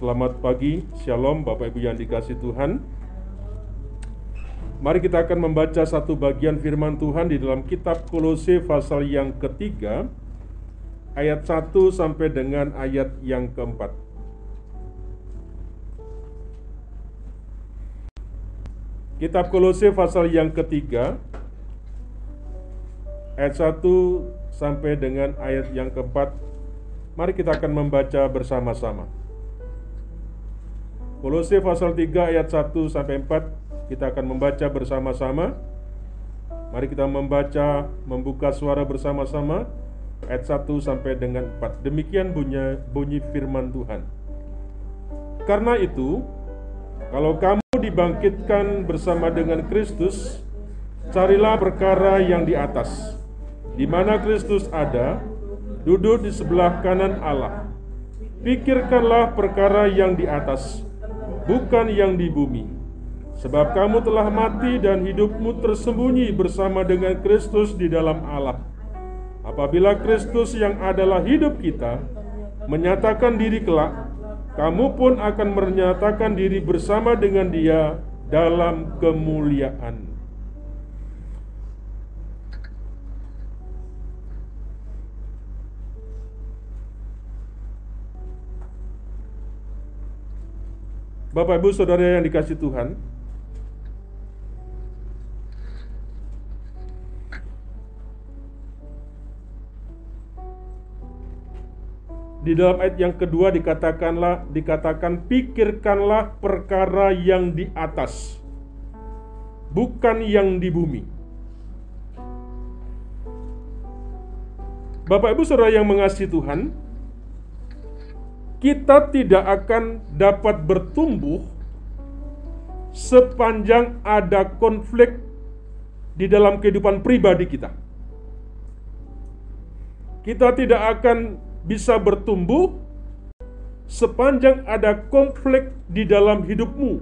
Selamat pagi, Shalom Bapak Ibu yang dikasih Tuhan. Mari kita akan membaca satu bagian firman Tuhan di dalam kitab Kolose pasal yang ketiga ayat 1 sampai dengan ayat yang keempat. Kitab Kolose pasal yang ketiga ayat 1 sampai dengan ayat yang keempat. Mari kita akan membaca bersama-sama. Kolose pasal 3 ayat 1 sampai 4 kita akan membaca bersama-sama. Mari kita membaca, membuka suara bersama-sama ayat 1 sampai dengan 4. Demikian bunyi, bunyi firman Tuhan. Karena itu, kalau kamu dibangkitkan bersama dengan Kristus, carilah perkara yang di atas, di mana Kristus ada, duduk di sebelah kanan Allah. Pikirkanlah perkara yang di atas, bukan yang di bumi. Sebab kamu telah mati dan hidupmu tersembunyi bersama dengan Kristus di dalam Allah. Apabila Kristus yang adalah hidup kita menyatakan diri kelak, kamu pun akan menyatakan diri bersama dengan Dia dalam kemuliaan. Bapak, ibu, saudara yang dikasih Tuhan, Di dalam ayat yang kedua dikatakanlah dikatakan pikirkanlah perkara yang di atas bukan yang di bumi. Bapak Ibu Saudara yang mengasihi Tuhan, kita tidak akan dapat bertumbuh sepanjang ada konflik di dalam kehidupan pribadi kita. Kita tidak akan bisa bertumbuh sepanjang ada konflik di dalam hidupmu.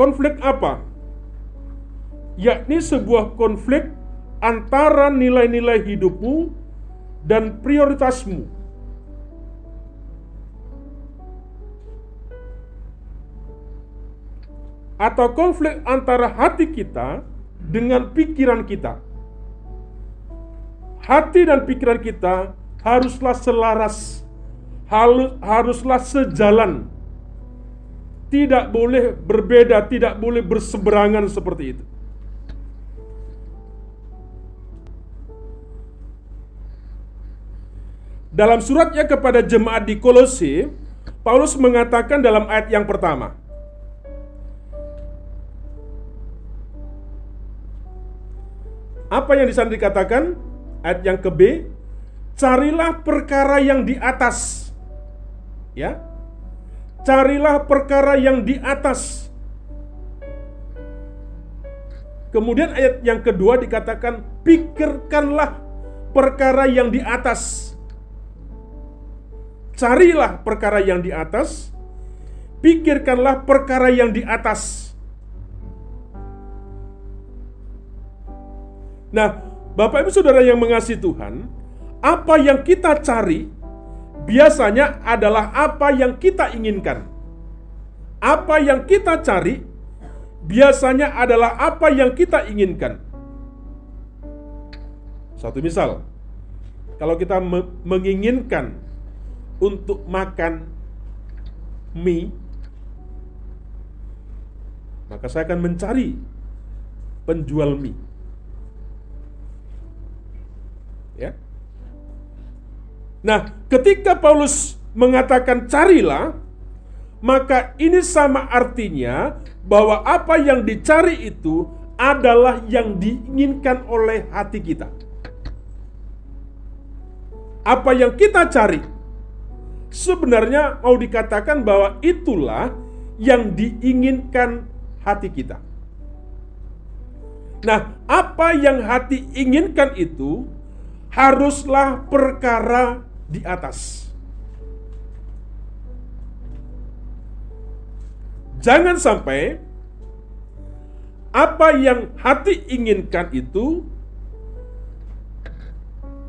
Konflik apa? Yakni sebuah konflik antara nilai-nilai hidupmu dan prioritasmu. Atau konflik antara hati kita dengan pikiran kita hati dan pikiran kita haruslah selaras, haruslah sejalan. Tidak boleh berbeda, tidak boleh berseberangan seperti itu. Dalam suratnya kepada jemaat di Kolose, Paulus mengatakan dalam ayat yang pertama, Apa yang di sana dikatakan? Ayat yang ke B, carilah perkara yang di atas. Ya. Carilah perkara yang di atas. Kemudian ayat yang kedua dikatakan pikirkanlah perkara yang di atas. Carilah perkara yang di atas, pikirkanlah perkara yang di atas. Nah, Bapak Ibu Saudara yang mengasihi Tuhan, apa yang kita cari biasanya adalah apa yang kita inginkan. Apa yang kita cari biasanya adalah apa yang kita inginkan. Satu misal, kalau kita me menginginkan untuk makan mie, maka saya akan mencari penjual mie Ya. Nah, ketika Paulus mengatakan carilah, maka ini sama artinya bahwa apa yang dicari itu adalah yang diinginkan oleh hati kita. Apa yang kita cari sebenarnya mau dikatakan bahwa itulah yang diinginkan hati kita. Nah, apa yang hati inginkan itu haruslah perkara di atas. Jangan sampai apa yang hati inginkan itu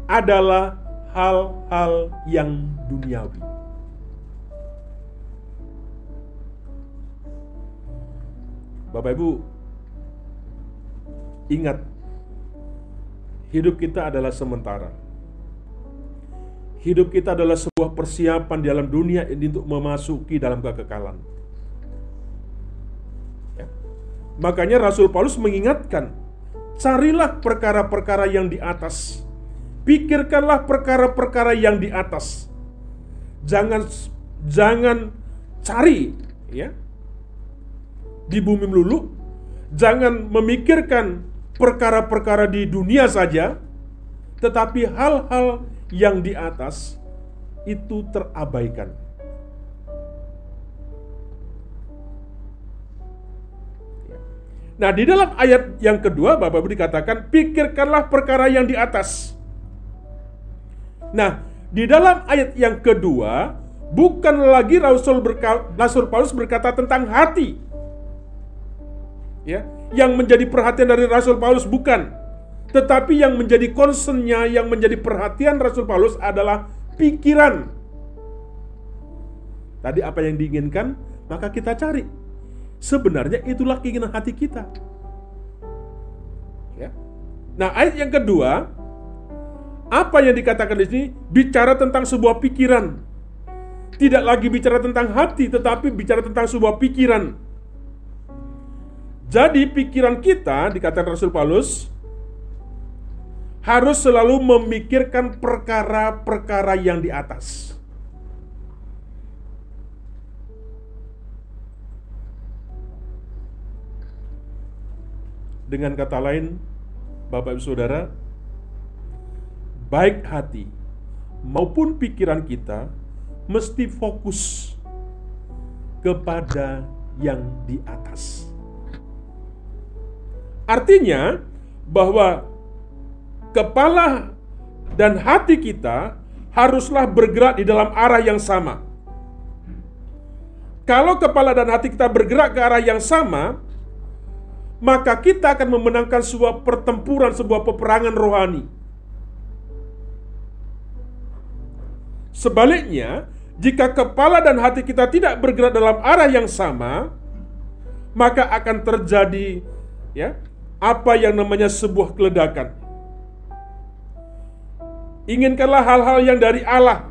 adalah hal-hal yang duniawi. Bapak Ibu, ingat, hidup kita adalah sementara. Hidup kita adalah sebuah persiapan di dalam dunia ini untuk memasuki dalam kekekalan. Ya. Makanya Rasul Paulus mengingatkan, carilah perkara-perkara yang di atas. Pikirkanlah perkara-perkara yang di atas. Jangan jangan cari ya di bumi melulu, jangan memikirkan perkara-perkara di dunia saja, tetapi hal-hal yang di atas itu terabaikan. Nah, di dalam ayat yang kedua, Bapak Ibu dikatakan, pikirkanlah perkara yang di atas. Nah, di dalam ayat yang kedua, bukan lagi Rasul, Rasul Paulus berkata tentang hati, ya yang menjadi perhatian dari Rasul Paulus bukan. Tetapi yang menjadi concernnya yang menjadi perhatian Rasul Paulus adalah pikiran. Tadi apa yang diinginkan maka kita cari. Sebenarnya itulah keinginan hati kita. Ya. Nah ayat yang kedua apa yang dikatakan di sini? Bicara tentang sebuah pikiran. Tidak lagi bicara tentang hati tetapi bicara tentang sebuah pikiran. Jadi pikiran kita, dikatakan Rasul Paulus, harus selalu memikirkan perkara-perkara yang di atas. Dengan kata lain, Bapak Ibu Saudara, baik hati maupun pikiran kita mesti fokus kepada yang di atas. Artinya bahwa kepala dan hati kita haruslah bergerak di dalam arah yang sama. Kalau kepala dan hati kita bergerak ke arah yang sama, maka kita akan memenangkan sebuah pertempuran, sebuah peperangan rohani. Sebaliknya, jika kepala dan hati kita tidak bergerak dalam arah yang sama, maka akan terjadi ya apa yang namanya sebuah keledakan. Inginkanlah hal-hal yang dari Allah.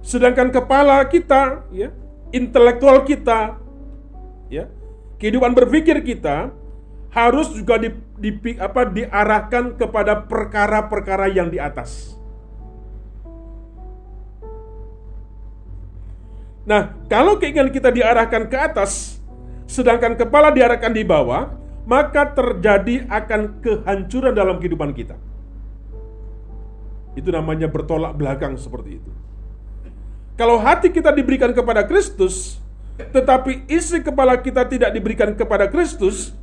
Sedangkan kepala kita, ya, intelektual kita, ya, kehidupan berpikir kita harus juga di, di apa diarahkan kepada perkara-perkara yang di atas. Nah, kalau keinginan kita diarahkan ke atas, sedangkan kepala diarahkan di bawah, maka terjadi akan kehancuran dalam kehidupan kita. Itu namanya bertolak belakang seperti itu. Kalau hati kita diberikan kepada Kristus, tetapi isi kepala kita tidak diberikan kepada Kristus,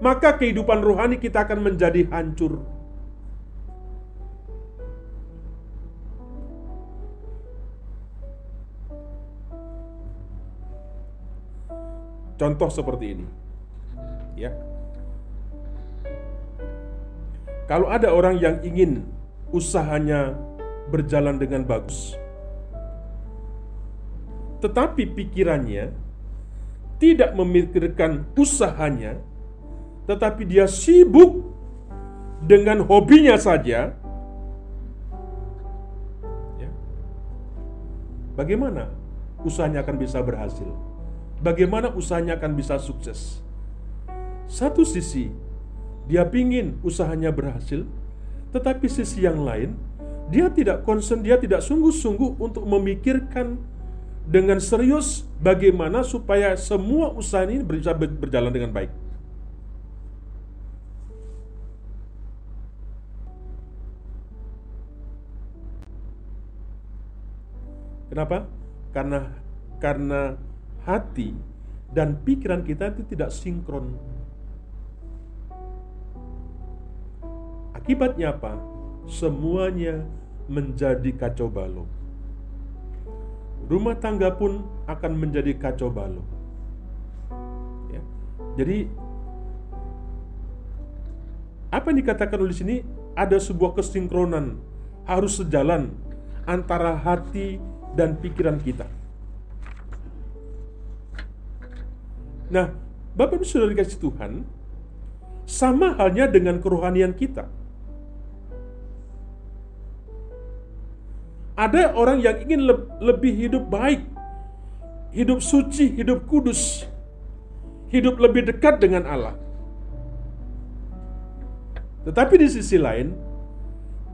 maka kehidupan rohani kita akan menjadi hancur. Contoh seperti ini. Ya. Kalau ada orang yang ingin usahanya berjalan dengan bagus, tetapi pikirannya tidak memikirkan usahanya, tetapi dia sibuk dengan hobinya saja, ya, bagaimana usahanya akan bisa berhasil? bagaimana usahanya akan bisa sukses. Satu sisi, dia pingin usahanya berhasil, tetapi sisi yang lain, dia tidak concern, dia tidak sungguh-sungguh untuk memikirkan dengan serius bagaimana supaya semua usaha ini bisa berjalan dengan baik. Kenapa? Karena karena hati dan pikiran kita itu tidak sinkron. Akibatnya apa? Semuanya menjadi kacau balau. Rumah tangga pun akan menjadi kacau balau. Ya. Jadi Apa yang dikatakan oleh sini ada sebuah kesinkronan, harus sejalan antara hati dan pikiran kita. Nah, Bapak Ibu sudah dikasih Tuhan, sama halnya dengan kerohanian kita. Ada orang yang ingin le lebih hidup baik, hidup suci, hidup kudus, hidup lebih dekat dengan Allah. Tetapi di sisi lain,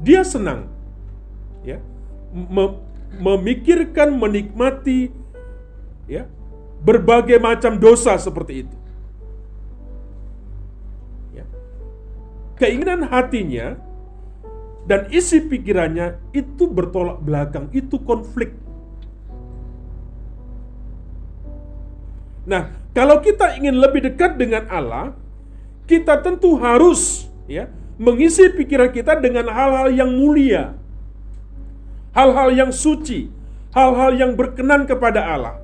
dia senang ya memikirkan, menikmati ya berbagai macam dosa seperti itu. Ya. Keinginan hatinya dan isi pikirannya itu bertolak belakang, itu konflik. Nah, kalau kita ingin lebih dekat dengan Allah, kita tentu harus ya mengisi pikiran kita dengan hal-hal yang mulia, hal-hal yang suci, hal-hal yang berkenan kepada Allah.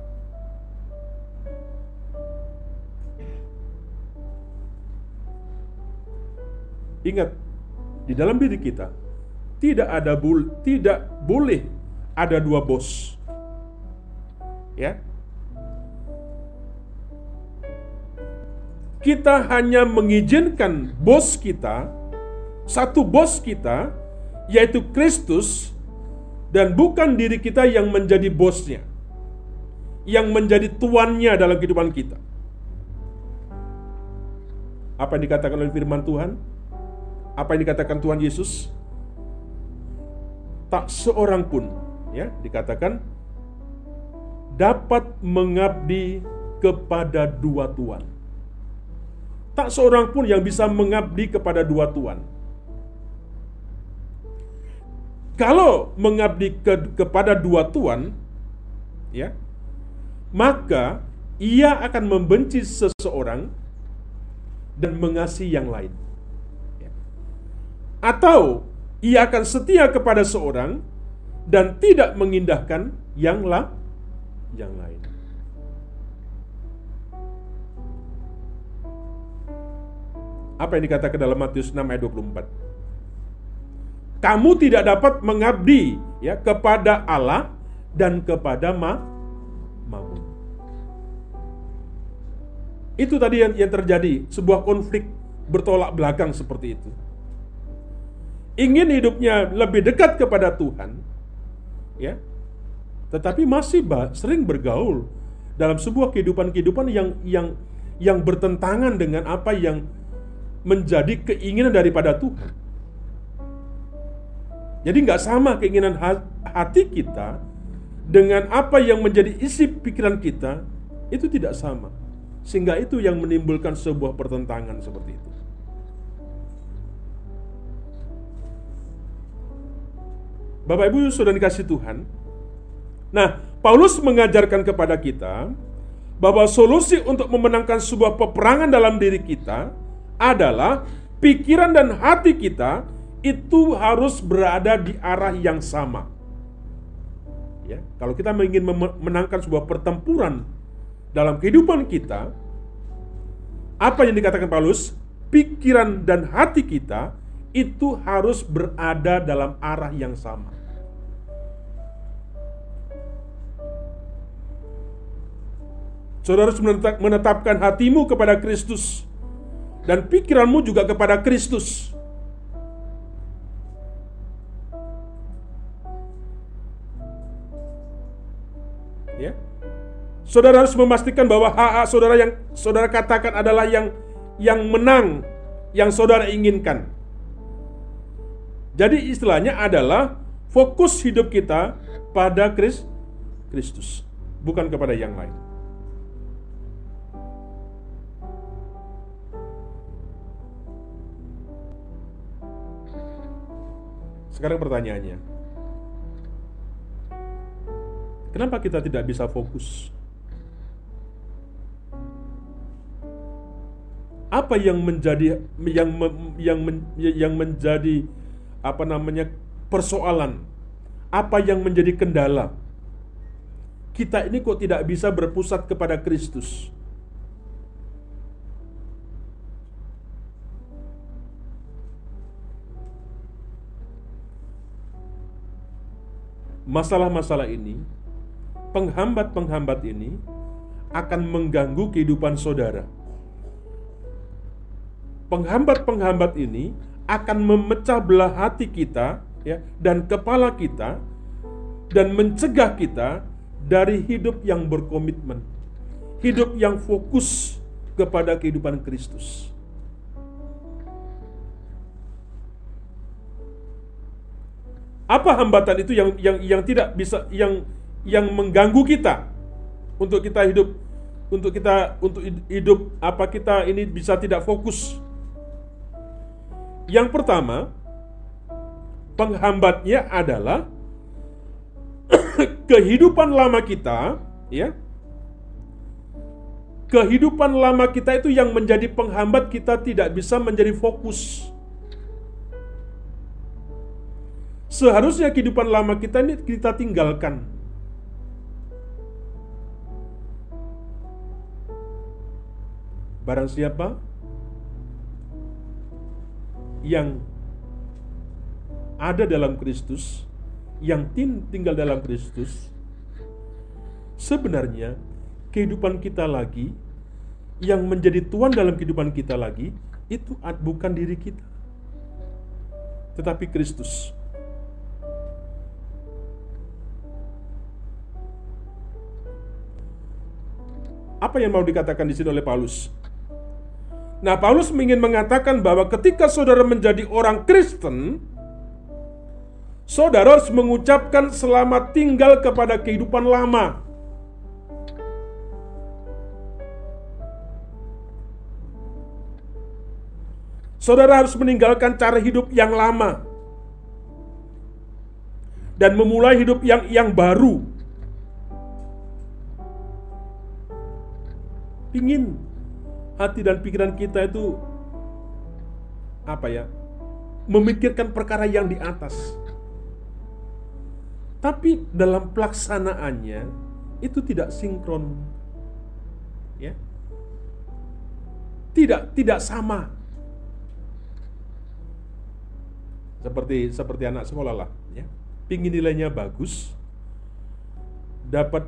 Ingat, di dalam diri kita tidak ada bul, tidak boleh ada dua bos. Ya. Kita hanya mengizinkan bos kita, satu bos kita, yaitu Kristus, dan bukan diri kita yang menjadi bosnya, yang menjadi tuannya dalam kehidupan kita. Apa yang dikatakan oleh firman Tuhan? apa yang dikatakan Tuhan Yesus? Tak seorang pun ya dikatakan dapat mengabdi kepada dua tuan. Tak seorang pun yang bisa mengabdi kepada dua tuan. Kalau mengabdi ke, kepada dua tuan, ya, maka ia akan membenci seseorang dan mengasihi yang lain atau ia akan setia kepada seorang dan tidak mengindahkan yang lah yang lain. Apa yang dikatakan dalam Matius 6 ayat 24? Kamu tidak dapat mengabdi ya kepada Allah dan kepada ma mamun. Itu tadi yang, yang terjadi, sebuah konflik bertolak belakang seperti itu ingin hidupnya lebih dekat kepada Tuhan, ya, tetapi masih sering bergaul dalam sebuah kehidupan-kehidupan yang yang yang bertentangan dengan apa yang menjadi keinginan daripada Tuhan. Jadi nggak sama keinginan hati kita dengan apa yang menjadi isi pikiran kita itu tidak sama. Sehingga itu yang menimbulkan sebuah pertentangan seperti itu. Bapak Ibu sudah dikasih Tuhan. Nah, Paulus mengajarkan kepada kita bahwa solusi untuk memenangkan sebuah peperangan dalam diri kita adalah pikiran dan hati kita itu harus berada di arah yang sama. Ya, kalau kita ingin memenangkan sebuah pertempuran dalam kehidupan kita, apa yang dikatakan Paulus? Pikiran dan hati kita itu harus berada dalam arah yang sama. Saudara harus menetapkan hatimu kepada Kristus dan pikiranmu juga kepada Kristus. Ya. Saudara harus memastikan bahwa hak-hak saudara yang saudara katakan adalah yang yang menang, yang saudara inginkan. Jadi istilahnya adalah fokus hidup kita pada Kristus, bukan kepada yang lain. Sekarang pertanyaannya, Kenapa kita tidak bisa fokus? Apa yang menjadi yang yang yang menjadi apa namanya persoalan? Apa yang menjadi kendala? Kita ini kok tidak bisa berpusat kepada Kristus? Masalah-masalah ini penghambat-penghambat ini akan mengganggu kehidupan saudara. Penghambat-penghambat ini akan memecah belah hati kita ya dan kepala kita dan mencegah kita dari hidup yang berkomitmen, hidup yang fokus kepada kehidupan Kristus. Apa hambatan itu yang yang yang tidak bisa yang yang mengganggu kita untuk kita hidup untuk kita untuk hidup apa kita ini bisa tidak fokus? Yang pertama, penghambatnya adalah kehidupan lama kita, ya. Kehidupan lama kita itu yang menjadi penghambat kita tidak bisa menjadi fokus. Seharusnya kehidupan lama kita ini kita tinggalkan. Barang siapa yang ada dalam Kristus, yang tinggal dalam Kristus, sebenarnya kehidupan kita lagi yang menjadi tuan dalam kehidupan kita lagi itu bukan diri kita, tetapi Kristus. Apa yang mau dikatakan di sini oleh Paulus? Nah, Paulus ingin mengatakan bahwa ketika saudara menjadi orang Kristen, saudara harus mengucapkan selamat tinggal kepada kehidupan lama. Saudara harus meninggalkan cara hidup yang lama dan memulai hidup yang yang baru Pingin hati dan pikiran kita itu apa ya? Memikirkan perkara yang di atas. Tapi dalam pelaksanaannya itu tidak sinkron. Ya. Tidak tidak sama. Seperti seperti anak sekolah lah, ya. Pingin nilainya bagus, dapat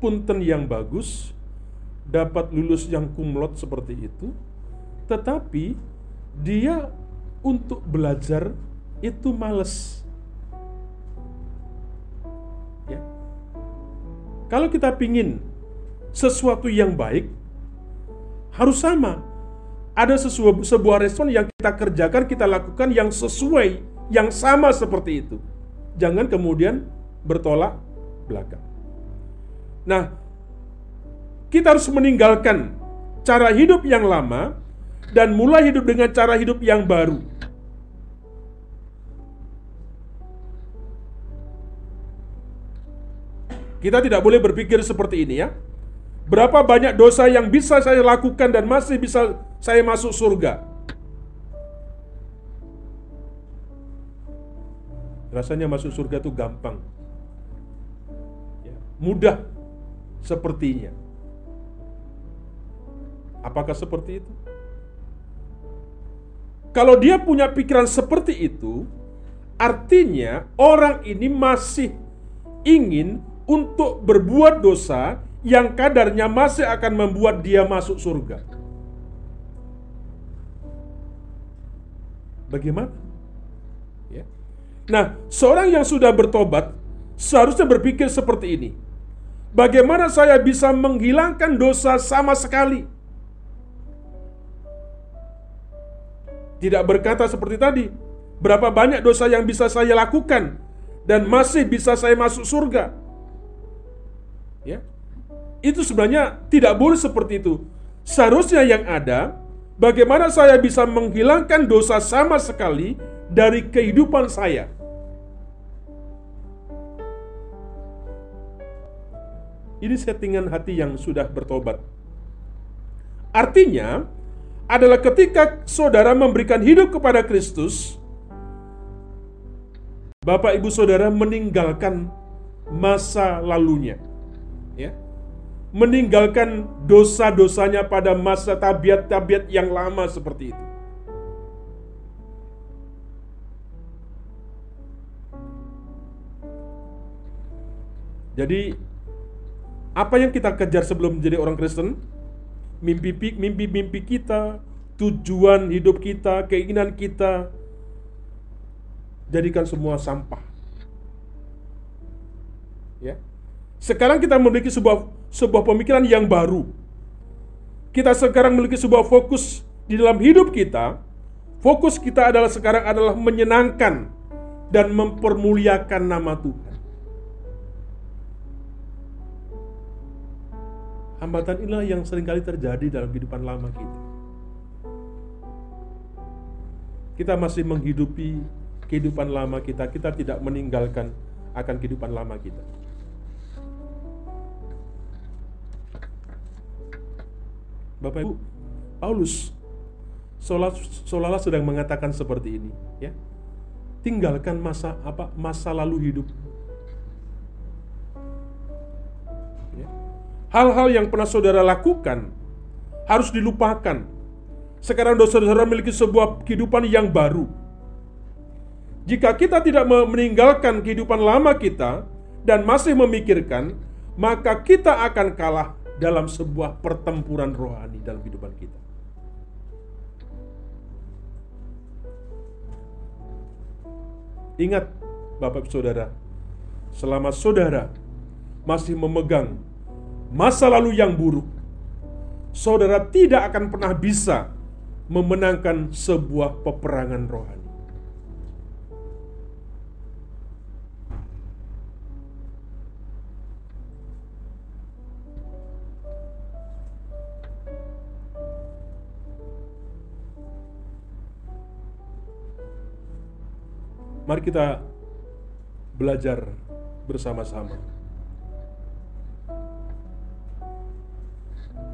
punten yang bagus, dapat lulus yang kumlot seperti itu, tetapi dia untuk belajar itu males. Ya. Kalau kita pingin sesuatu yang baik, harus sama. Ada sesuatu, sebuah respon yang kita kerjakan, kita lakukan yang sesuai, yang sama seperti itu. Jangan kemudian bertolak belakang. Nah, kita harus meninggalkan cara hidup yang lama dan mulai hidup dengan cara hidup yang baru. Kita tidak boleh berpikir seperti ini ya. Berapa banyak dosa yang bisa saya lakukan dan masih bisa saya masuk surga? Rasanya masuk surga itu gampang. Ya, mudah sepertinya. Apakah seperti itu? Kalau dia punya pikiran seperti itu, artinya orang ini masih ingin untuk berbuat dosa yang kadarnya masih akan membuat dia masuk surga. Bagaimana? Ya. Nah, seorang yang sudah bertobat seharusnya berpikir seperti ini. Bagaimana saya bisa menghilangkan dosa sama sekali? Tidak berkata seperti tadi, berapa banyak dosa yang bisa saya lakukan dan masih bisa saya masuk surga. Ya. Itu sebenarnya tidak boleh seperti itu. Seharusnya yang ada, bagaimana saya bisa menghilangkan dosa sama sekali dari kehidupan saya. Ini settingan hati yang sudah bertobat. Artinya, adalah ketika saudara memberikan hidup kepada Kristus, Bapak Ibu Saudara meninggalkan masa lalunya. Ya. Meninggalkan dosa-dosanya pada masa tabiat-tabiat yang lama seperti itu. Jadi apa yang kita kejar sebelum menjadi orang Kristen? Mimpi mimpi mimpi kita, tujuan hidup kita, keinginan kita jadikan semua sampah. Ya. Sekarang kita memiliki sebuah sebuah pemikiran yang baru. Kita sekarang memiliki sebuah fokus di dalam hidup kita. Fokus kita adalah sekarang adalah menyenangkan dan mempermuliakan nama Tuhan. Hambatan inilah yang sering kali terjadi dalam kehidupan lama kita. Kita masih menghidupi kehidupan lama kita, kita tidak meninggalkan akan kehidupan lama kita. Bapak Ibu, Paulus seolah-olah sedang mengatakan seperti ini, ya. Tinggalkan masa apa masa lalu hidup Hal-hal yang pernah saudara lakukan harus dilupakan. Sekarang saudara memiliki sebuah kehidupan yang baru. Jika kita tidak meninggalkan kehidupan lama kita dan masih memikirkan, maka kita akan kalah dalam sebuah pertempuran rohani dalam kehidupan kita. Ingat, Bapak Saudara, selama saudara masih memegang masa lalu yang buruk, saudara tidak akan pernah bisa memenangkan sebuah peperangan rohani. Mari kita belajar bersama-sama.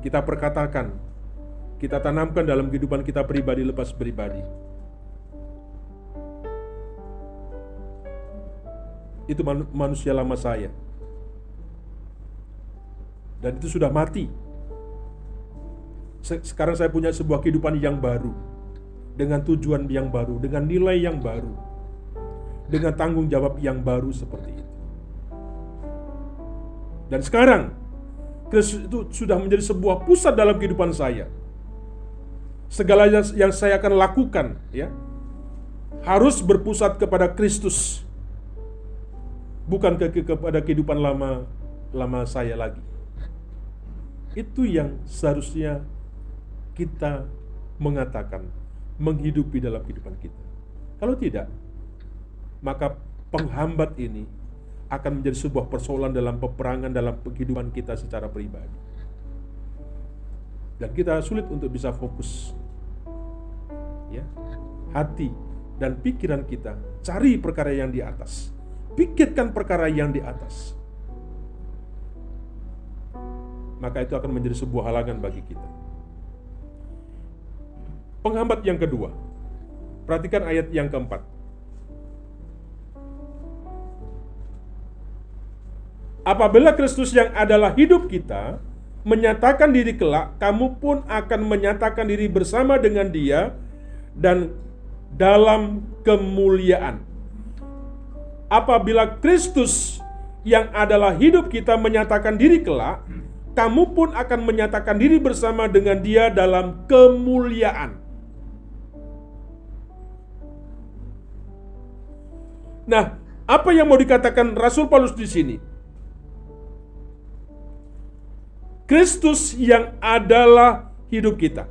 Kita perkatakan, kita tanamkan dalam kehidupan kita pribadi lepas pribadi. Itu manusia lama saya. Dan itu sudah mati. Sekarang saya punya sebuah kehidupan yang baru. Dengan tujuan yang baru, dengan nilai yang baru. Dengan tanggung jawab yang baru seperti itu. Dan sekarang Kristus itu sudah menjadi sebuah pusat dalam kehidupan saya. Segala yang saya akan lakukan, ya, harus berpusat kepada Kristus, bukan ke, kepada kehidupan lama lama saya lagi. Itu yang seharusnya kita mengatakan, menghidupi dalam kehidupan kita. Kalau tidak, maka penghambat ini akan menjadi sebuah persoalan dalam peperangan dalam kehidupan kita secara pribadi. Dan kita sulit untuk bisa fokus. Ya. Hati dan pikiran kita cari perkara yang di atas. Pikirkan perkara yang di atas. Maka itu akan menjadi sebuah halangan bagi kita. Penghambat yang kedua. Perhatikan ayat yang keempat. Apabila Kristus yang adalah hidup kita menyatakan diri kelak, kamu pun akan menyatakan diri bersama dengan Dia dan dalam kemuliaan. Apabila Kristus yang adalah hidup kita menyatakan diri kelak, kamu pun akan menyatakan diri bersama dengan Dia dalam kemuliaan. Nah, apa yang mau dikatakan Rasul Paulus di sini? Kristus yang adalah hidup kita.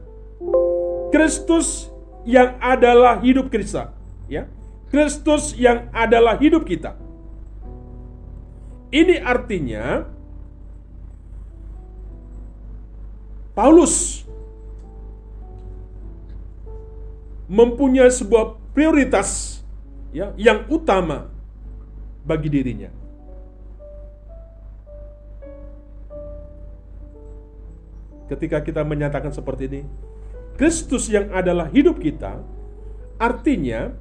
Kristus yang adalah hidup kita, ya. Kristus yang adalah hidup kita. Ini artinya Paulus mempunyai sebuah prioritas ya yang utama bagi dirinya. Ketika kita menyatakan seperti ini, Kristus yang adalah hidup kita, artinya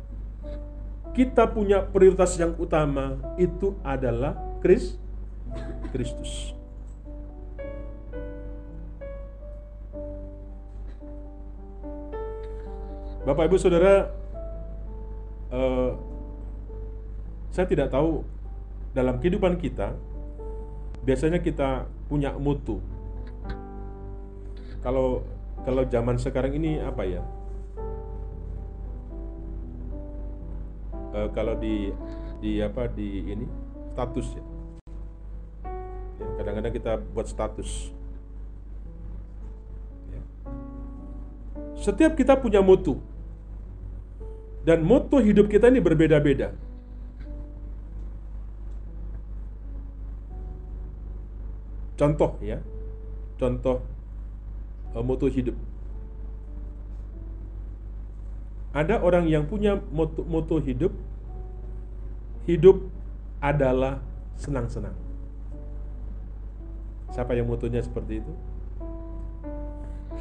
kita punya prioritas yang utama itu adalah Kristus. Bapak Ibu Saudara, uh, saya tidak tahu dalam kehidupan kita biasanya kita punya mutu. Kalau kalau zaman sekarang ini apa ya? Uh, kalau di di apa di ini status ya. ya kadang-kadang kita buat status. Ya. Setiap kita punya mutu. Dan moto hidup kita ini berbeda-beda. Contoh ya. Contoh moto hidup. Ada orang yang punya moto, moto hidup hidup adalah senang-senang. Siapa yang motonya seperti itu?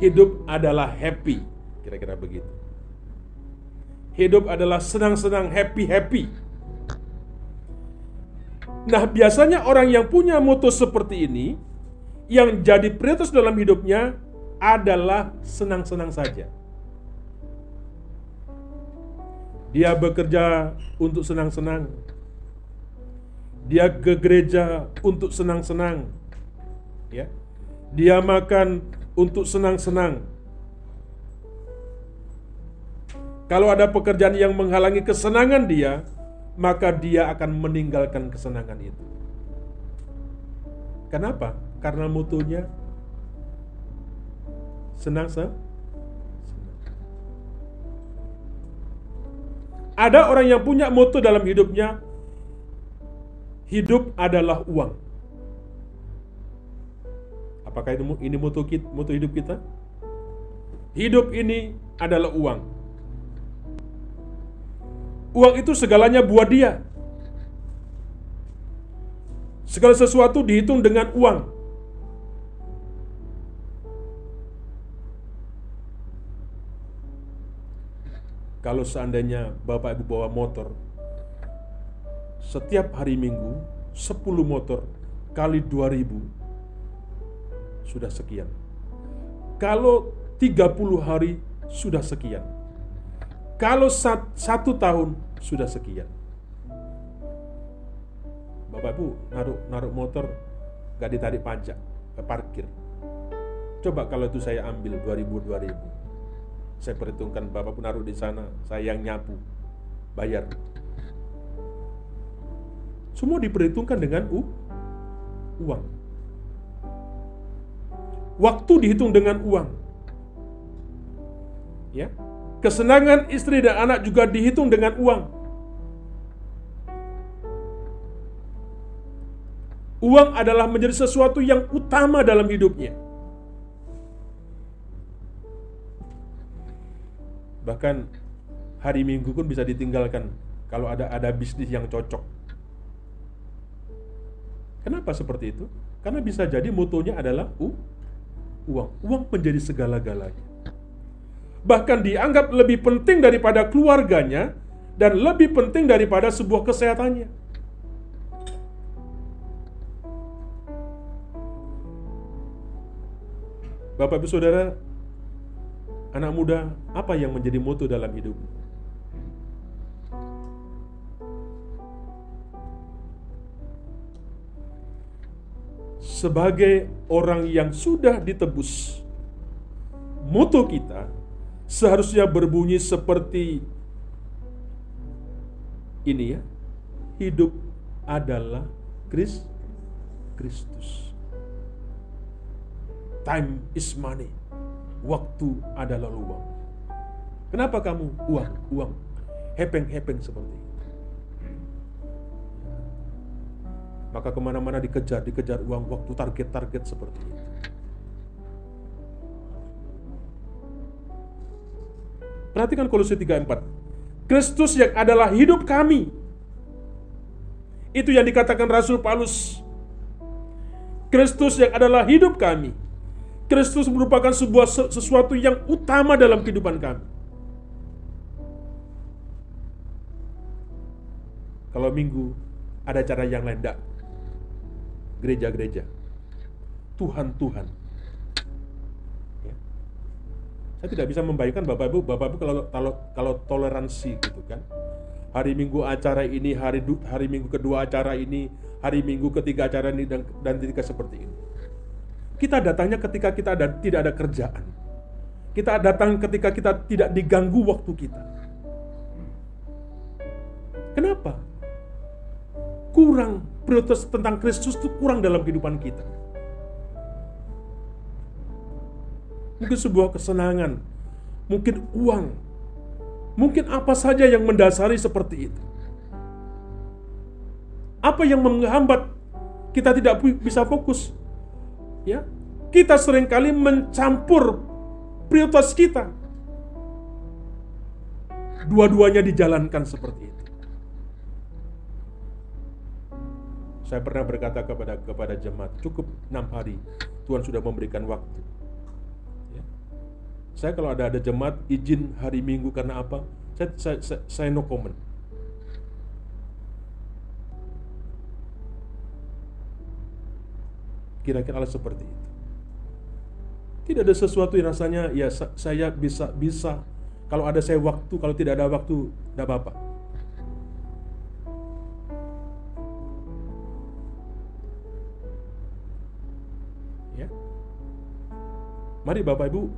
Hidup adalah happy, kira-kira begitu. Hidup adalah senang-senang, happy-happy. Nah, biasanya orang yang punya moto seperti ini, yang jadi prioritas dalam hidupnya adalah senang-senang saja. Dia bekerja untuk senang-senang. Dia ke gereja untuk senang-senang. Ya. Dia makan untuk senang-senang. Kalau ada pekerjaan yang menghalangi kesenangan dia, maka dia akan meninggalkan kesenangan itu. Kenapa? Karena mutunya senang se Ada orang yang punya moto dalam hidupnya, hidup adalah uang. Apakah ini, ini moto, moto hidup kita? Hidup ini adalah uang. Uang itu segalanya buat dia. Segala sesuatu dihitung dengan uang. Kalau seandainya Bapak Ibu bawa motor, setiap hari Minggu 10 motor kali 2000 sudah sekian. Kalau 30 hari sudah sekian. Kalau satu tahun sudah sekian. Bapak Ibu naruh naruh motor gak ditarik pajak parkir. Coba kalau itu saya ambil 2000 2000. Saya perhitungkan Bapak pun naruh di sana, saya yang nyapu, bayar. Semua diperhitungkan dengan u, uang. Waktu dihitung dengan uang. Ya, Kesenangan istri dan anak juga dihitung dengan uang. Uang adalah menjadi sesuatu yang utama dalam hidupnya. Bahkan hari Minggu pun bisa ditinggalkan kalau ada ada bisnis yang cocok. Kenapa seperti itu? Karena bisa jadi motonya adalah uh, uang. Uang menjadi segala-galanya bahkan dianggap lebih penting daripada keluarganya dan lebih penting daripada sebuah kesehatannya. Bapak Ibu Saudara, anak muda, apa yang menjadi moto dalam hidup? Sebagai orang yang sudah ditebus, moto kita seharusnya berbunyi seperti ini ya. Hidup adalah Kristus. Time is money. Waktu adalah uang. Kenapa kamu uang, uang, hepeng-hepeng seperti ini? Maka ke mana-mana dikejar, dikejar uang, waktu target-target seperti itu. Perhatikan Kolose 3:4. Kristus yang adalah hidup kami. Itu yang dikatakan Rasul Paulus. Kristus yang adalah hidup kami. Kristus merupakan sebuah sesuatu yang utama dalam kehidupan kami. Kalau minggu ada cara yang lain, Gereja-gereja. Tuhan-Tuhan saya tidak bisa membayangkan Bapak Ibu, Bapak Ibu kalau kalau kalau toleransi gitu kan. hari Minggu acara ini, hari hari Minggu kedua acara ini, hari Minggu ketiga acara ini dan dan ketika seperti ini. Kita datangnya ketika kita ada tidak ada kerjaan. Kita datang ketika kita tidak diganggu waktu kita. Kenapa? Kurang prioritas tentang Kristus itu kurang dalam kehidupan kita. Mungkin sebuah kesenangan, mungkin uang, mungkin apa saja yang mendasari seperti itu. Apa yang menghambat kita tidak bisa fokus? Ya, kita sering kali mencampur prioritas kita. Dua-duanya dijalankan seperti itu. Saya pernah berkata kepada kepada jemaat, cukup enam hari Tuhan sudah memberikan waktu. Ya. Saya kalau ada ada jemaat izin hari Minggu karena apa? Saya saya, saya, saya no comment. Kira-kira seperti itu. Tidak ada sesuatu yang rasanya ya saya bisa bisa kalau ada saya waktu, kalau tidak ada waktu tidak apa-apa. Ya. Mari Bapak Ibu,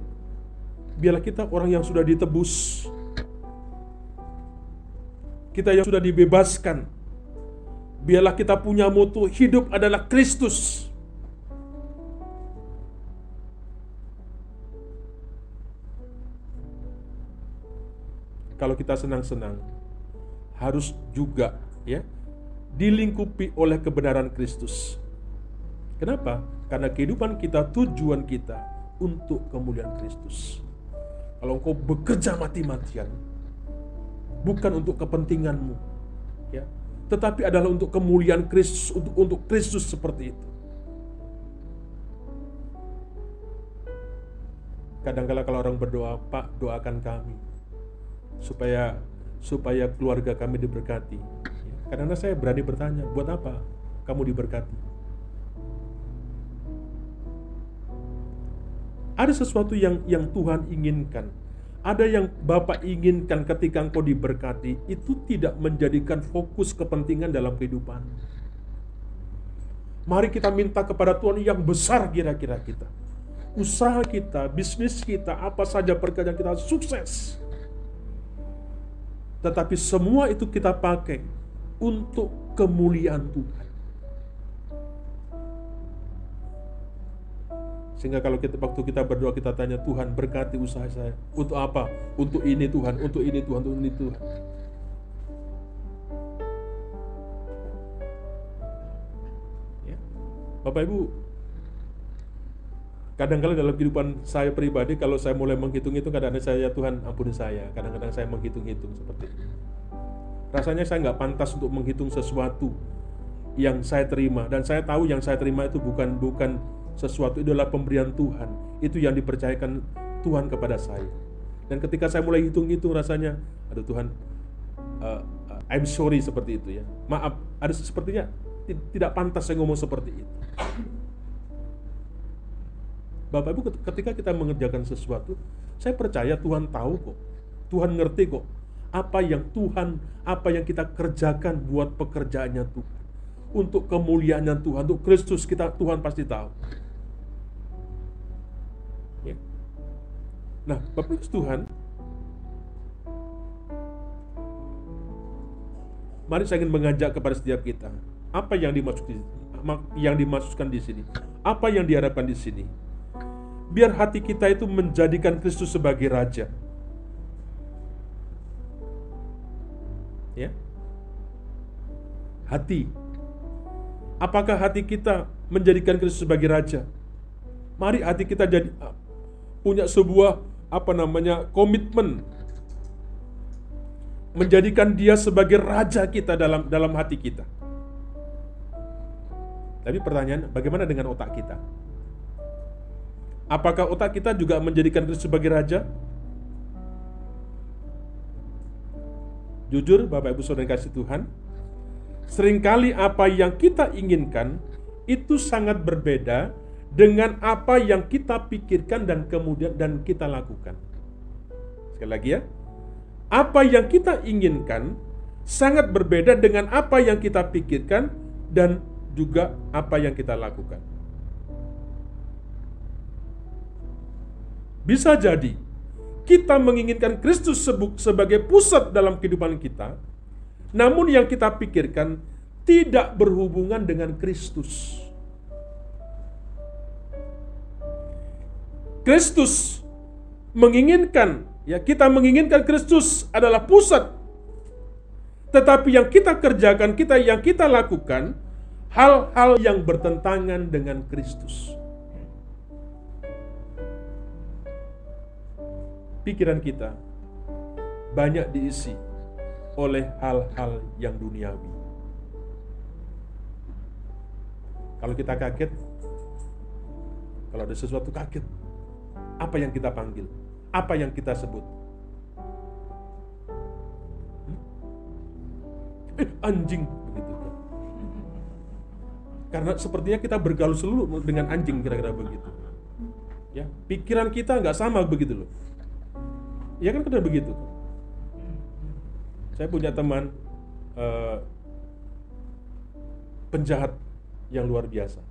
biarlah kita orang yang sudah ditebus. Kita yang sudah dibebaskan. Biarlah kita punya moto hidup adalah Kristus. Kalau kita senang-senang harus juga ya dilingkupi oleh kebenaran Kristus. Kenapa? Karena kehidupan kita, tujuan kita untuk kemuliaan Kristus. Kalau engkau bekerja mati-matian, bukan untuk kepentinganmu, ya, tetapi adalah untuk kemuliaan Kristus, untuk untuk Kristus seperti itu. Kadang-kala kalau orang berdoa, Pak doakan kami, supaya supaya keluarga kami diberkati. Karena saya berani bertanya, buat apa kamu diberkati? Ada sesuatu yang yang Tuhan inginkan. Ada yang Bapak inginkan ketika engkau diberkati, itu tidak menjadikan fokus kepentingan dalam kehidupan. Mari kita minta kepada Tuhan yang besar kira-kira kita. Usaha kita, bisnis kita, apa saja pekerjaan kita sukses tetapi semua itu kita pakai untuk kemuliaan Tuhan. Sehingga kalau kita waktu kita berdoa kita tanya Tuhan berkati usaha saya. Untuk apa? Untuk ini Tuhan, untuk ini Tuhan, untuk ini Tuhan. Ya. Bapak Ibu, Kadang-kadang dalam kehidupan saya pribadi kalau saya mulai menghitung-hitung kadang-kadang saya Tuhan ampuni saya. Kadang-kadang saya menghitung-hitung seperti itu. Rasanya saya nggak pantas untuk menghitung sesuatu yang saya terima dan saya tahu yang saya terima itu bukan bukan sesuatu itu adalah pemberian Tuhan. Itu yang dipercayakan Tuhan kepada saya. Dan ketika saya mulai hitung-hitung rasanya, aduh Tuhan, uh, uh, I'm sorry seperti itu ya. Maaf, ada sepertinya tidak pantas saya ngomong seperti itu. Bapak Ibu ketika kita mengerjakan sesuatu, saya percaya Tuhan tahu kok. Tuhan ngerti kok apa yang Tuhan, apa yang kita kerjakan buat pekerjaannya Tuhan. Untuk kemuliaannya Tuhan, untuk Kristus kita Tuhan pasti tahu. Ya. Nah, Bapak Ibu Tuhan, mari saya ingin mengajak kepada setiap kita, apa yang dimaksud yang dimaksudkan di sini? Apa yang diharapkan di sini? Biar hati kita itu menjadikan Kristus sebagai raja. Ya. Hati. Apakah hati kita menjadikan Kristus sebagai raja? Mari hati kita jadi punya sebuah apa namanya komitmen menjadikan dia sebagai raja kita dalam dalam hati kita. Tapi pertanyaan, bagaimana dengan otak kita? Apakah otak kita juga menjadikan Kristus sebagai raja? Jujur, Bapak Ibu Saudara kasih Tuhan, sering kali apa yang kita inginkan itu sangat berbeda dengan apa yang kita pikirkan dan kemudian dan kita lakukan. Sekali lagi ya, apa yang kita inginkan sangat berbeda dengan apa yang kita pikirkan dan juga apa yang kita lakukan. Bisa jadi kita menginginkan Kristus sebagai pusat dalam kehidupan kita, namun yang kita pikirkan tidak berhubungan dengan Kristus. Kristus menginginkan ya kita menginginkan Kristus adalah pusat tetapi yang kita kerjakan kita yang kita lakukan hal-hal yang bertentangan dengan Kristus pikiran kita banyak diisi oleh hal-hal yang duniawi kalau kita kaget kalau ada sesuatu kaget apa yang kita panggil? Apa yang kita sebut? Hmm? Eh, anjing begitu. Karena sepertinya kita bergaul seluruh dengan anjing kira-kira begitu. Ya, pikiran kita nggak sama begitu loh. Ya kan kira begitu. Saya punya teman uh, penjahat yang luar biasa.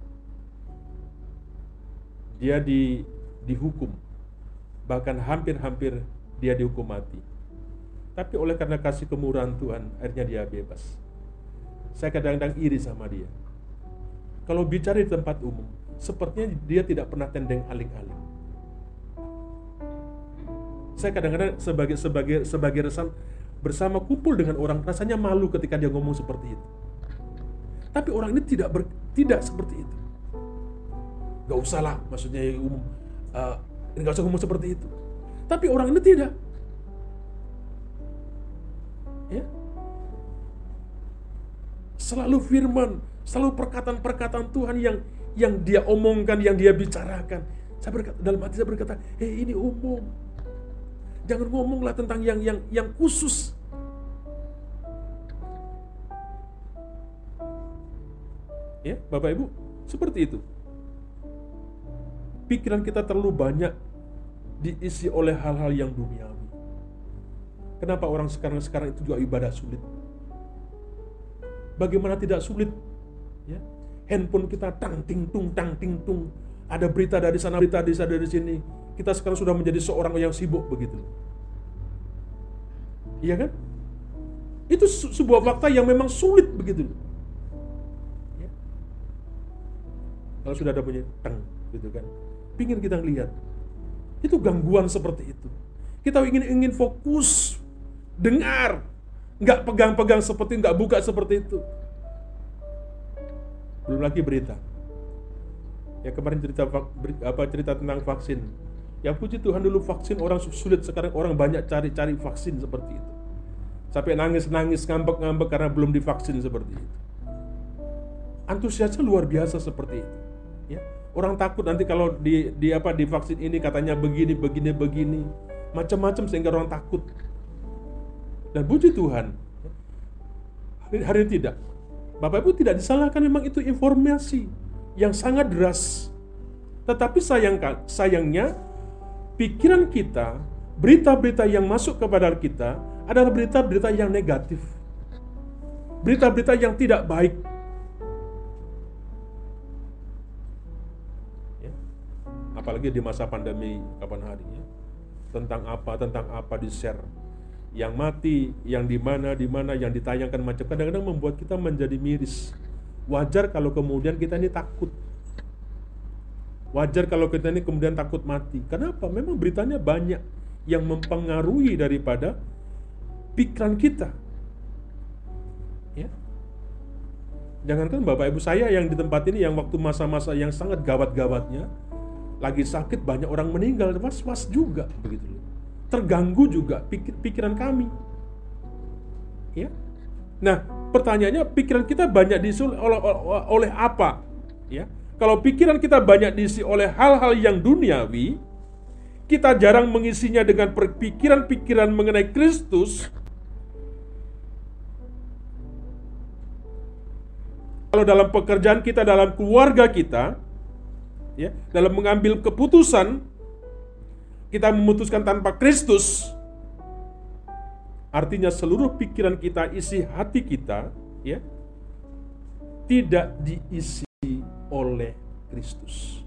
Dia di dihukum. Bahkan hampir-hampir dia dihukum mati. Tapi oleh karena kasih kemurahan Tuhan, akhirnya dia bebas. Saya kadang-kadang iri sama dia. Kalau bicara di tempat umum, sepertinya dia tidak pernah tendeng aling-aling. Saya kadang-kadang sebagai sebagai sebagai resan bersama kumpul dengan orang rasanya malu ketika dia ngomong seperti itu. Tapi orang ini tidak ber, tidak seperti itu. Gak usah lah, maksudnya umum uh, gak usah ngomong seperti itu. Tapi orang ini tidak. Ya. Selalu firman, selalu perkataan-perkataan Tuhan yang yang dia omongkan, yang dia bicarakan. Saya berkata, dalam hati saya berkata, "Hei, ini umum. Jangan ngomonglah tentang yang yang yang khusus." Ya, Bapak Ibu, seperti itu pikiran kita terlalu banyak diisi oleh hal-hal yang duniawi. Kenapa orang sekarang-sekarang itu juga ibadah sulit? Bagaimana tidak sulit? Ya, handphone kita tang ting tung tang ting tung. Ada berita dari sana, berita dari sana dari sini. Kita sekarang sudah menjadi seorang yang sibuk begitu. Iya kan? Itu sebuah fakta yang memang sulit begitu. Ya. Kalau sudah ada bunyi tang gitu kan pingin kita lihat. Itu gangguan seperti itu. Kita ingin ingin fokus, dengar, nggak pegang-pegang seperti nggak buka seperti itu. Belum lagi berita. Ya kemarin cerita apa cerita tentang vaksin. Ya puji Tuhan dulu vaksin orang sulit sekarang orang banyak cari-cari vaksin seperti itu. Sampai nangis-nangis ngambek-ngambek karena belum divaksin seperti itu. Antusiasnya luar biasa seperti itu. Ya, Orang takut nanti kalau di, di apa di vaksin ini katanya begini begini begini macam-macam sehingga orang takut. Dan puji Tuhan, hari, hari tidak. Bapak Ibu tidak disalahkan memang itu informasi yang sangat deras. Tetapi sayang, sayangnya pikiran kita, berita-berita yang masuk kepada kita adalah berita-berita yang negatif. Berita-berita yang tidak baik, apalagi di masa pandemi kapan harinya tentang apa tentang apa di share yang mati yang di mana di mana yang ditayangkan macam kadang-kadang membuat kita menjadi miris wajar kalau kemudian kita ini takut. Wajar kalau kita ini kemudian takut mati. Kenapa? Memang beritanya banyak yang mempengaruhi daripada pikiran kita. Ya. Jangankan bapak ibu saya yang di tempat ini yang waktu masa-masa yang sangat gawat-gawatnya lagi sakit banyak orang meninggal was-was juga begitu terganggu juga pikir, pikiran kami. Ya nah pertanyaannya pikiran kita banyak diisi oleh, oleh, oleh apa? Ya kalau pikiran kita banyak diisi oleh hal-hal yang duniawi kita jarang mengisinya dengan pikiran-pikiran mengenai Kristus. Kalau dalam pekerjaan kita dalam keluarga kita ya dalam mengambil keputusan kita memutuskan tanpa Kristus Artinya seluruh pikiran kita, isi hati kita, ya, tidak diisi oleh Kristus.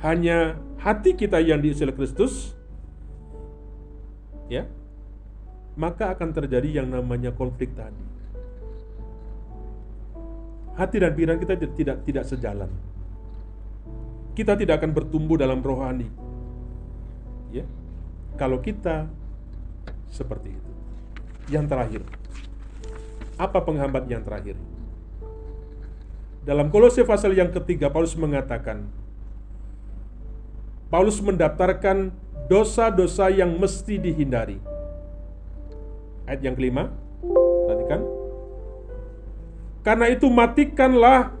Hanya hati kita yang diisi oleh Kristus, ya, maka akan terjadi yang namanya konflik tadi. Hati dan pikiran kita tidak tidak sejalan. Kita tidak akan bertumbuh dalam rohani. Ya. Kalau kita seperti itu. Yang terakhir. Apa penghambat yang terakhir? Dalam Kolose pasal yang ketiga Paulus mengatakan Paulus mendaftarkan dosa-dosa yang mesti dihindari. Ayat yang kelima, perhatikan. Karena itu matikanlah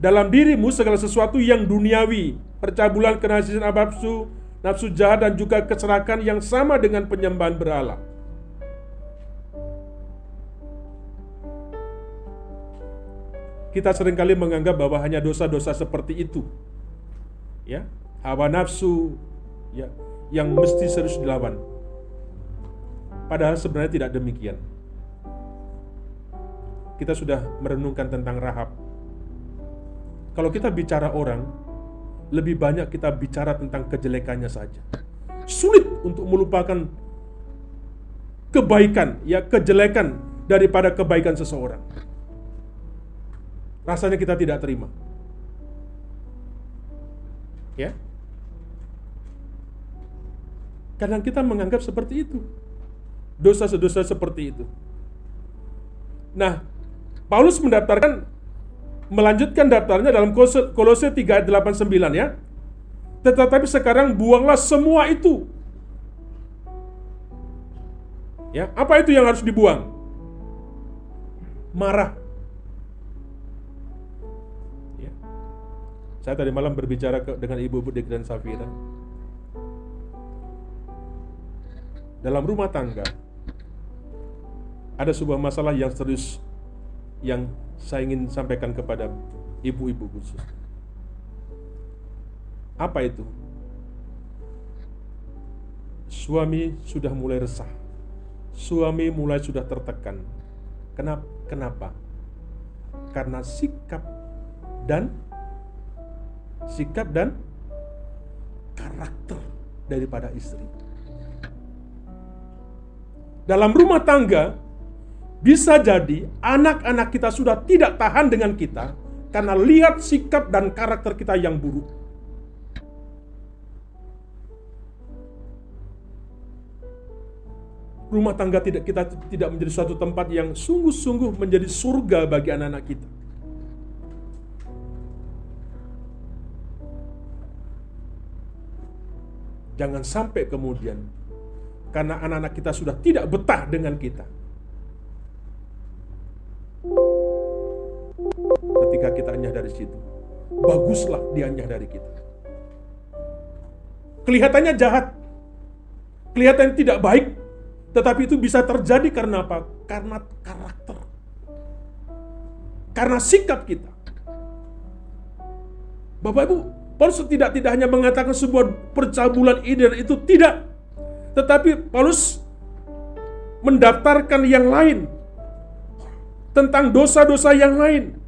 dalam dirimu segala sesuatu yang duniawi, percabulan, kenasisan, nafsu, nafsu jahat dan juga kecerakan yang sama dengan penyembahan berhala. Kita sering kali menganggap bahwa hanya dosa-dosa seperti itu. Ya, hawa nafsu ya yang mesti serius dilawan. Padahal sebenarnya tidak demikian. Kita sudah merenungkan tentang Rahab. Kalau kita bicara orang, lebih banyak kita bicara tentang kejelekannya saja. Sulit untuk melupakan kebaikan, ya kejelekan daripada kebaikan seseorang. Rasanya kita tidak terima. Ya. Karena kita menganggap seperti itu dosa-dosa seperti itu. Nah, Paulus mendaftarkan melanjutkan daftarnya dalam Kolose 3 ayat 89 ya. Tetapi sekarang buanglah semua itu. Ya, apa itu yang harus dibuang? Marah. Ya. Saya tadi malam berbicara ke, dengan ibu-ibu di Grand Safira. Dalam rumah tangga, ada sebuah masalah yang serius yang saya ingin sampaikan kepada ibu-ibu khusus. Apa itu? Suami sudah mulai resah. Suami mulai sudah tertekan. Kenapa? Kenapa? Karena sikap dan sikap dan karakter daripada istri. Dalam rumah tangga, bisa jadi anak-anak kita sudah tidak tahan dengan kita karena lihat sikap dan karakter kita yang buruk. Rumah tangga tidak kita tidak menjadi suatu tempat yang sungguh-sungguh menjadi surga bagi anak-anak kita. Jangan sampai kemudian karena anak-anak kita sudah tidak betah dengan kita ketika kita anyah dari situ. Baguslah dia anyah dari kita. Kelihatannya jahat. Kelihatannya tidak baik. Tetapi itu bisa terjadi karena apa? Karena karakter. Karena sikap kita. Bapak Ibu, Paulus tidak tidak hanya mengatakan sebuah percabulan ide itu tidak. Tetapi Paulus mendaftarkan yang lain tentang dosa-dosa yang lain.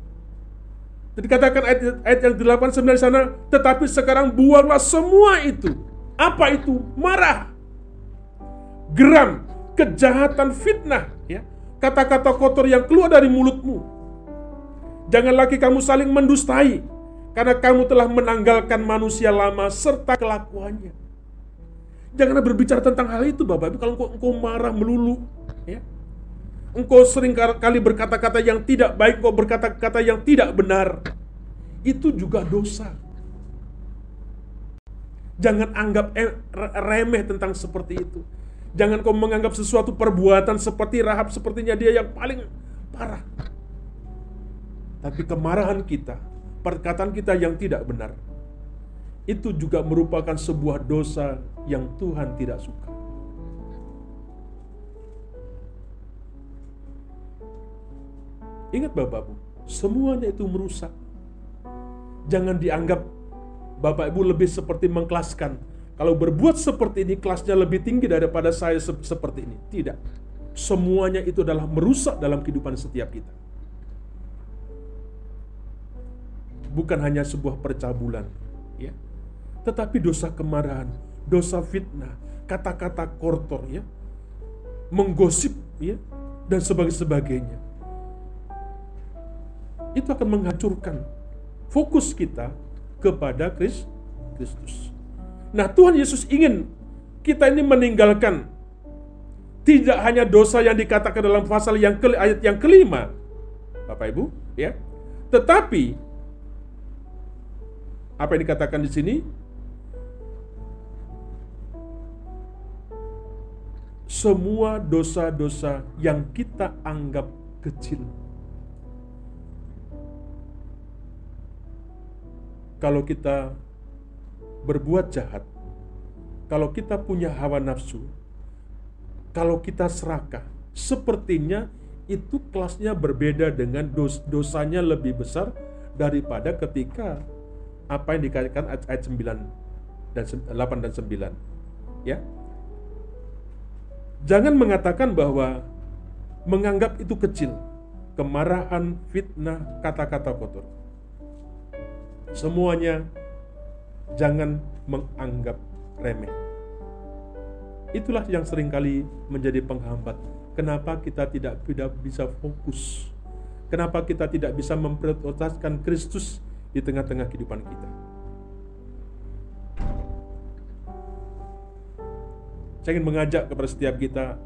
Dikatakan ayat, ayat yang 89 di sana, tetapi sekarang buanglah semua itu. Apa itu? Marah, geram, kejahatan, fitnah, ya. Kata-kata kotor yang keluar dari mulutmu. Jangan lagi kamu saling mendustai, karena kamu telah menanggalkan manusia lama serta kelakuannya. Jangan berbicara tentang hal itu Bapak Ibu kalau engkau, engkau marah melulu, ya engkau sering kali berkata-kata yang tidak baik, engkau berkata-kata yang tidak benar, itu juga dosa. Jangan anggap remeh tentang seperti itu. Jangan kau menganggap sesuatu perbuatan seperti Rahab sepertinya dia yang paling parah. Tapi kemarahan kita, perkataan kita yang tidak benar, itu juga merupakan sebuah dosa yang Tuhan tidak suka. Ingat Bapak Ibu, semuanya itu merusak. Jangan dianggap Bapak Ibu lebih seperti mengkelaskan, kalau berbuat seperti ini kelasnya lebih tinggi daripada saya se seperti ini. Tidak. Semuanya itu adalah merusak dalam kehidupan setiap kita. Bukan hanya sebuah percabulan, ya. Tetapi dosa kemarahan, dosa fitnah, kata-kata kotor ya. Menggosip ya dan sebagainya. Itu akan menghancurkan fokus kita kepada Kristus. Nah, Tuhan Yesus ingin kita ini meninggalkan tidak hanya dosa yang dikatakan dalam pasal yang ke, ayat yang kelima, Bapak Ibu, ya, tetapi apa yang dikatakan di sini? Semua dosa-dosa yang kita anggap kecil. Kalau kita berbuat jahat, kalau kita punya hawa nafsu, kalau kita serakah, sepertinya itu kelasnya berbeda dengan dos dosanya lebih besar daripada ketika apa yang dikatakan ayat, ayat 9 dan 8 dan 9. Ya. Jangan mengatakan bahwa menganggap itu kecil. Kemarahan, fitnah, kata-kata kotor. Semuanya jangan menganggap remeh. Itulah yang sering kali menjadi penghambat. Kenapa kita tidak tidak bisa fokus? Kenapa kita tidak bisa memprioritaskan Kristus di tengah-tengah kehidupan kita? Saya ingin mengajak kepada setiap kita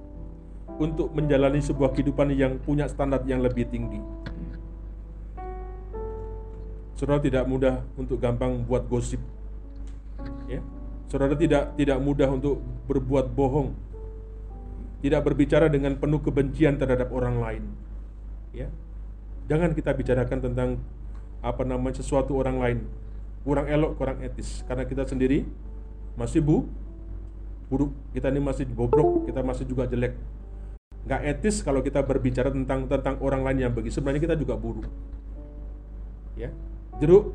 untuk menjalani sebuah kehidupan yang punya standar yang lebih tinggi. Saudara tidak mudah untuk gampang buat gosip, Ya. Saudara tidak tidak mudah untuk berbuat bohong. Tidak berbicara dengan penuh kebencian terhadap orang lain. Ya. Jangan kita bicarakan tentang apa namanya sesuatu orang lain kurang elok, kurang etis karena kita sendiri masih bu buruk, kita ini masih bobrok, kita masih juga jelek. Nggak etis kalau kita berbicara tentang tentang orang lain yang begitu. Sebenarnya kita juga buruk. Ya, jeruk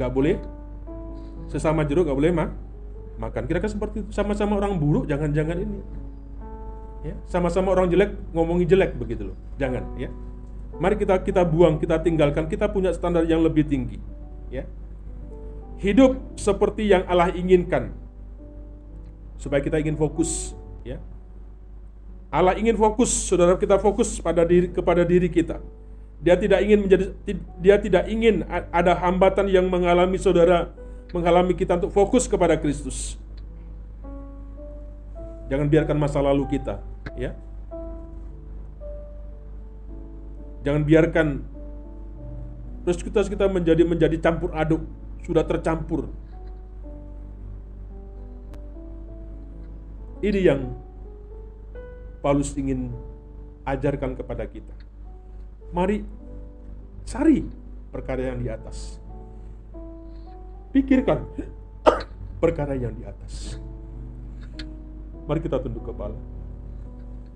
nggak boleh. Sesama jeruk gak boleh mah makan. Kira-kira seperti itu. Sama-sama orang buruk jangan-jangan ini. Ya sama-sama orang jelek ngomongi jelek begitu loh. Jangan ya. Mari kita kita buang kita tinggalkan. Kita punya standar yang lebih tinggi ya. Hidup seperti yang Allah inginkan. Supaya kita ingin fokus ya. Allah ingin fokus saudara kita fokus pada diri kepada diri kita dia tidak ingin menjadi dia tidak ingin ada hambatan yang mengalami saudara menghalangi kita untuk fokus kepada Kristus. Jangan biarkan masa lalu kita, ya. Jangan biarkan terus kita kita menjadi menjadi campur aduk, sudah tercampur. Ini yang Paulus ingin ajarkan kepada kita. Mari cari perkara yang di atas Pikirkan perkara yang di atas. Mari kita tunduk kepala.